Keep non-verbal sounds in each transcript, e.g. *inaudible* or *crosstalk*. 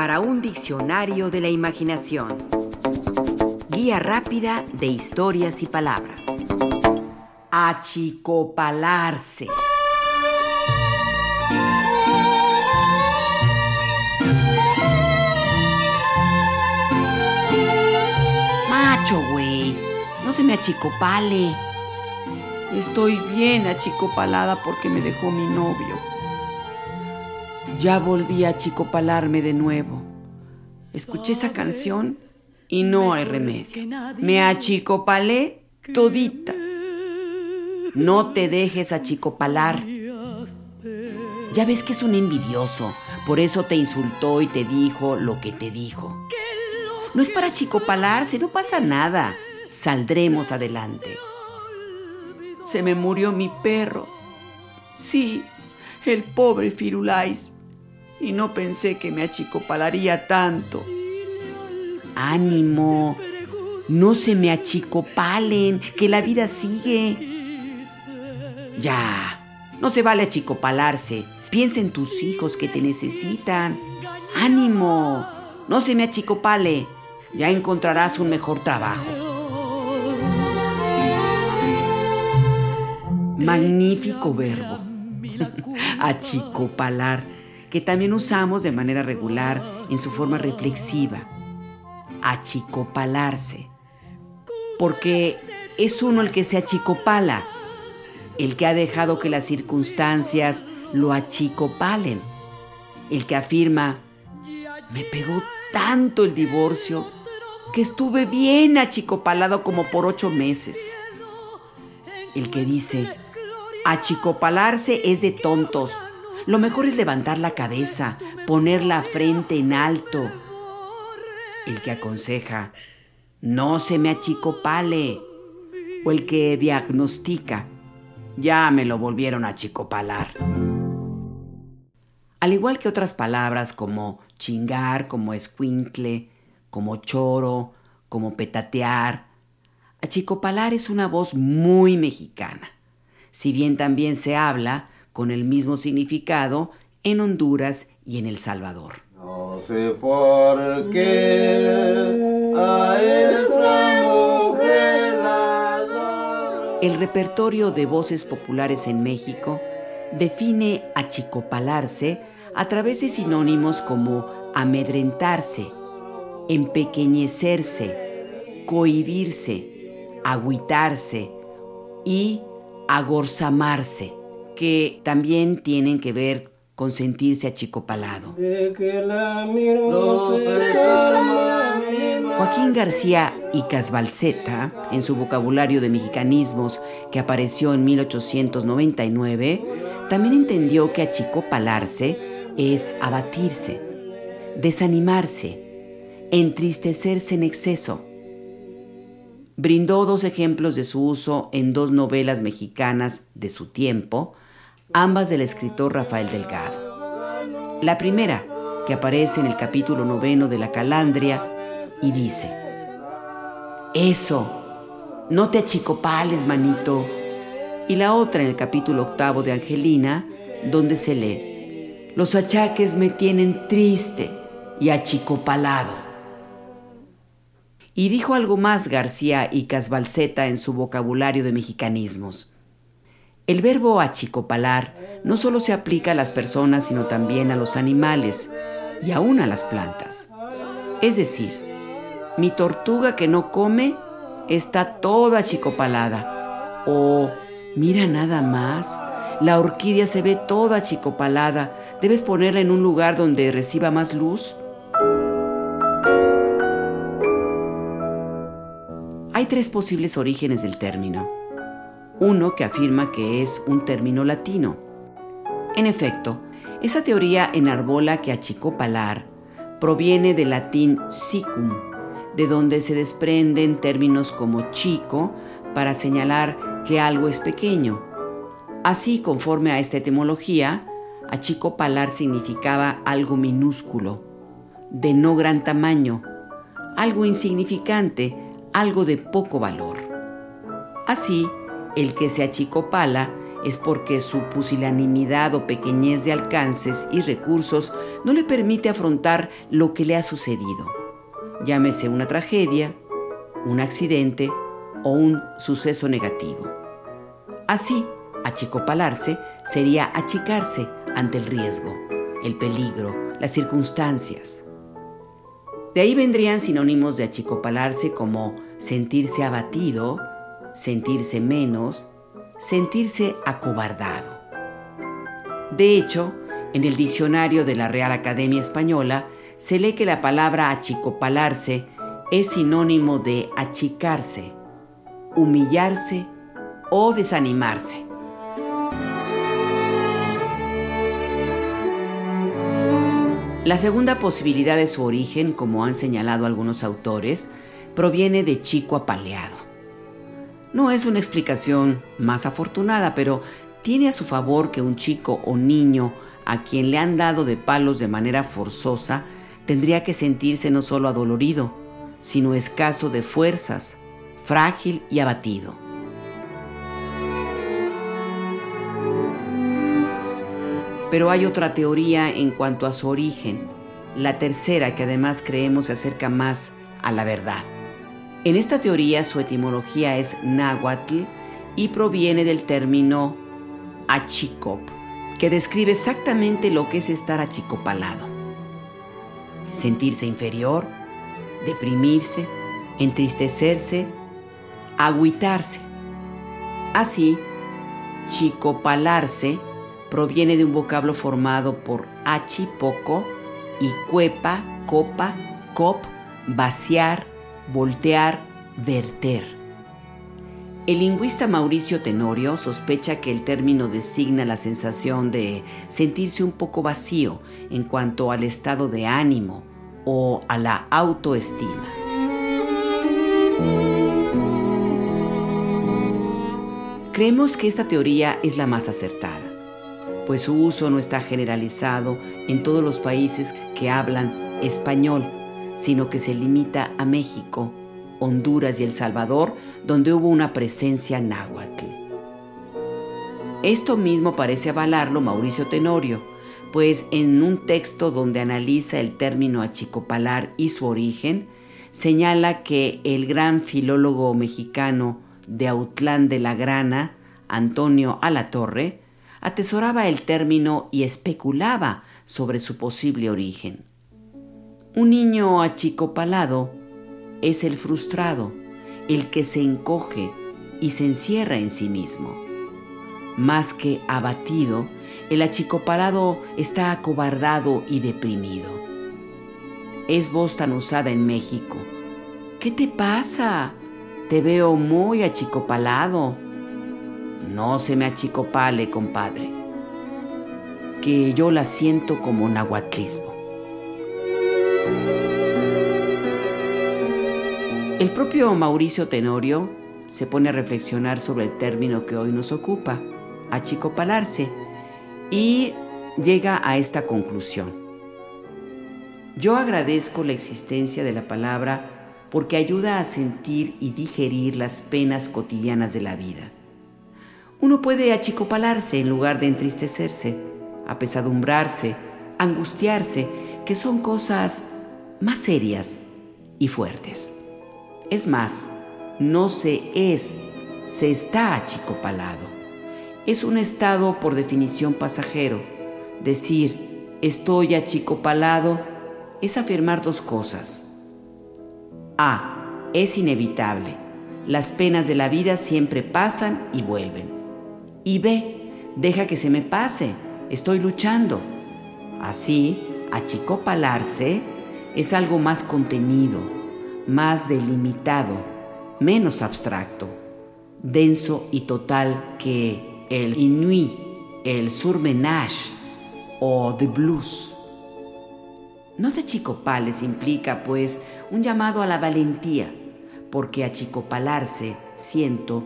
para un diccionario de la imaginación. Guía rápida de historias y palabras. Achicopalarse. Macho, güey. No se me achicopale. Estoy bien achicopalada porque me dejó mi novio. Ya volví a achicopalarme de nuevo. Escuché esa canción y no hay remedio. Me achicopalé todita. No te dejes achicopalar. Ya ves que es un envidioso, por eso te insultó y te dijo lo que te dijo. No es para achicopalarse, no pasa nada. Saldremos adelante. Se me murió mi perro. Sí, el pobre Firulais. Y no pensé que me achicopalaría tanto. Ánimo, no se me achicopalen, que la vida sigue. Ya, no se vale achicopalarse. Piensa en tus hijos que te necesitan. Ánimo, no se me achicopale. Ya encontrarás un mejor trabajo. Magnífico verbo. *laughs* Achicopalar, que también usamos de manera regular en su forma reflexiva. Achicopalarse. Porque es uno el que se achicopala, el que ha dejado que las circunstancias lo achicopalen, el que afirma, me pegó tanto el divorcio que estuve bien achicopalado como por ocho meses. El que dice, Achicopalarse es de tontos. Lo mejor es levantar la cabeza, poner la frente en alto. El que aconseja, no se me achicopale. O el que diagnostica, ya me lo volvieron a achicopalar. Al igual que otras palabras como chingar, como escuincle, como choro, como petatear, achicopalar es una voz muy mexicana si bien también se habla con el mismo significado en Honduras y en El Salvador. No sé por qué a esa mujer El repertorio de voces populares en México define achicopalarse a través de sinónimos como amedrentarse, empequeñecerse, cohibirse, agüitarse y agorzamarse, que también tienen que ver con sentirse achicopalado. Joaquín García y Casbalceta, en su vocabulario de mexicanismos que apareció en 1899, también entendió que achicopalarse es abatirse, desanimarse, entristecerse en exceso, brindó dos ejemplos de su uso en dos novelas mexicanas de su tiempo, ambas del escritor Rafael Delgado. La primera, que aparece en el capítulo noveno de La Calandria, y dice, Eso, no te achicopales, manito. Y la otra en el capítulo octavo de Angelina, donde se lee, Los achaques me tienen triste y achicopalado. Y dijo algo más García y Casbalceta en su vocabulario de mexicanismos. El verbo achicopalar no solo se aplica a las personas, sino también a los animales y aún a las plantas. Es decir, mi tortuga que no come está toda achicopalada. O, mira nada más, la orquídea se ve toda achicopalada. ¿Debes ponerla en un lugar donde reciba más luz? Hay tres posibles orígenes del término. Uno que afirma que es un término latino. En efecto, esa teoría enarbola que achicopalar proviene del latín sicum, de donde se desprenden términos como chico para señalar que algo es pequeño. Así, conforme a esta etimología, achicopalar significaba algo minúsculo, de no gran tamaño, algo insignificante, algo de poco valor. Así, el que se achicopala es porque su pusilanimidad o pequeñez de alcances y recursos no le permite afrontar lo que le ha sucedido. Llámese una tragedia, un accidente o un suceso negativo. Así, achicopalarse sería achicarse ante el riesgo, el peligro, las circunstancias. De ahí vendrían sinónimos de achicopalarse como sentirse abatido, sentirse menos, sentirse acobardado. De hecho, en el diccionario de la Real Academia Española se lee que la palabra achicopalarse es sinónimo de achicarse, humillarse o desanimarse. La segunda posibilidad de su origen, como han señalado algunos autores, proviene de chico apaleado. No es una explicación más afortunada, pero tiene a su favor que un chico o niño a quien le han dado de palos de manera forzosa tendría que sentirse no solo adolorido, sino escaso de fuerzas, frágil y abatido. Pero hay otra teoría en cuanto a su origen, la tercera que además creemos se acerca más a la verdad. En esta teoría su etimología es náhuatl y proviene del término achicop, que describe exactamente lo que es estar achicopalado. Sentirse inferior, deprimirse, entristecerse, agüitarse. Así, chicopalarse proviene de un vocablo formado por achipoco y cuepa, copa, cop, vaciar, voltear, verter. El lingüista Mauricio Tenorio sospecha que el término designa la sensación de sentirse un poco vacío en cuanto al estado de ánimo o a la autoestima. Creemos que esta teoría es la más acertada, pues su uso no está generalizado en todos los países que hablan español sino que se limita a México, Honduras y El Salvador, donde hubo una presencia náhuatl. Esto mismo parece avalarlo Mauricio Tenorio, pues en un texto donde analiza el término achicopalar y su origen, señala que el gran filólogo mexicano de Autlán de la Grana, Antonio Alatorre, atesoraba el término y especulaba sobre su posible origen. Un niño achicopalado es el frustrado, el que se encoge y se encierra en sí mismo. Más que abatido, el achicopalado está acobardado y deprimido. Es voz tan usada en México. ¿Qué te pasa? Te veo muy achicopalado. No se me achicopale, compadre. Que yo la siento como nahuatlismo. El propio Mauricio Tenorio se pone a reflexionar sobre el término que hoy nos ocupa, achicopalarse, y llega a esta conclusión. Yo agradezco la existencia de la palabra porque ayuda a sentir y digerir las penas cotidianas de la vida. Uno puede achicopalarse en lugar de entristecerse, apesadumbrarse, angustiarse, que son cosas más serias y fuertes. Es más, no se es, se está achicopalado. Es un estado por definición pasajero. Decir estoy achicopalado es afirmar dos cosas. A. Es inevitable. Las penas de la vida siempre pasan y vuelven. Y B. Deja que se me pase. Estoy luchando. Así, achicopalarse es algo más contenido, más delimitado, menos abstracto, denso y total que el Inuit, el Surmenage o The Blues. No te achicopales implica, pues, un llamado a la valentía, porque achicopalarse, siento,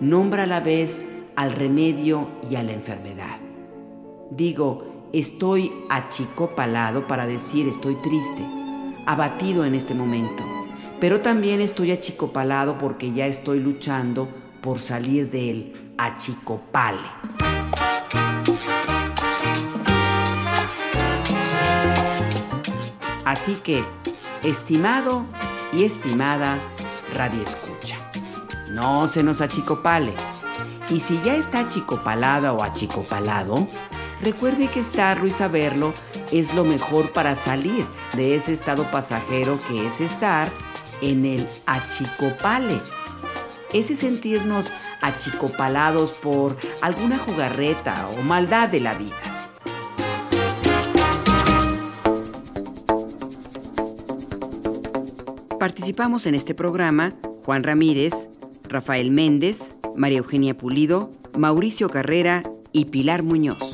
nombra a la vez al remedio y a la enfermedad. Digo, estoy achicopalado para decir estoy triste, abatido en este momento pero también estoy achicopalado porque ya estoy luchando por salir de él achicopale. Así que, estimado y estimada Radio Escucha, no se nos achicopale. Y si ya está achicopalada o achicopalado, recuerde que estarlo y saberlo es lo mejor para salir de ese estado pasajero que es estar en el achicopale. Ese sentirnos achicopalados por alguna jugarreta o maldad de la vida. Participamos en este programa Juan Ramírez, Rafael Méndez, María Eugenia Pulido, Mauricio Carrera y Pilar Muñoz.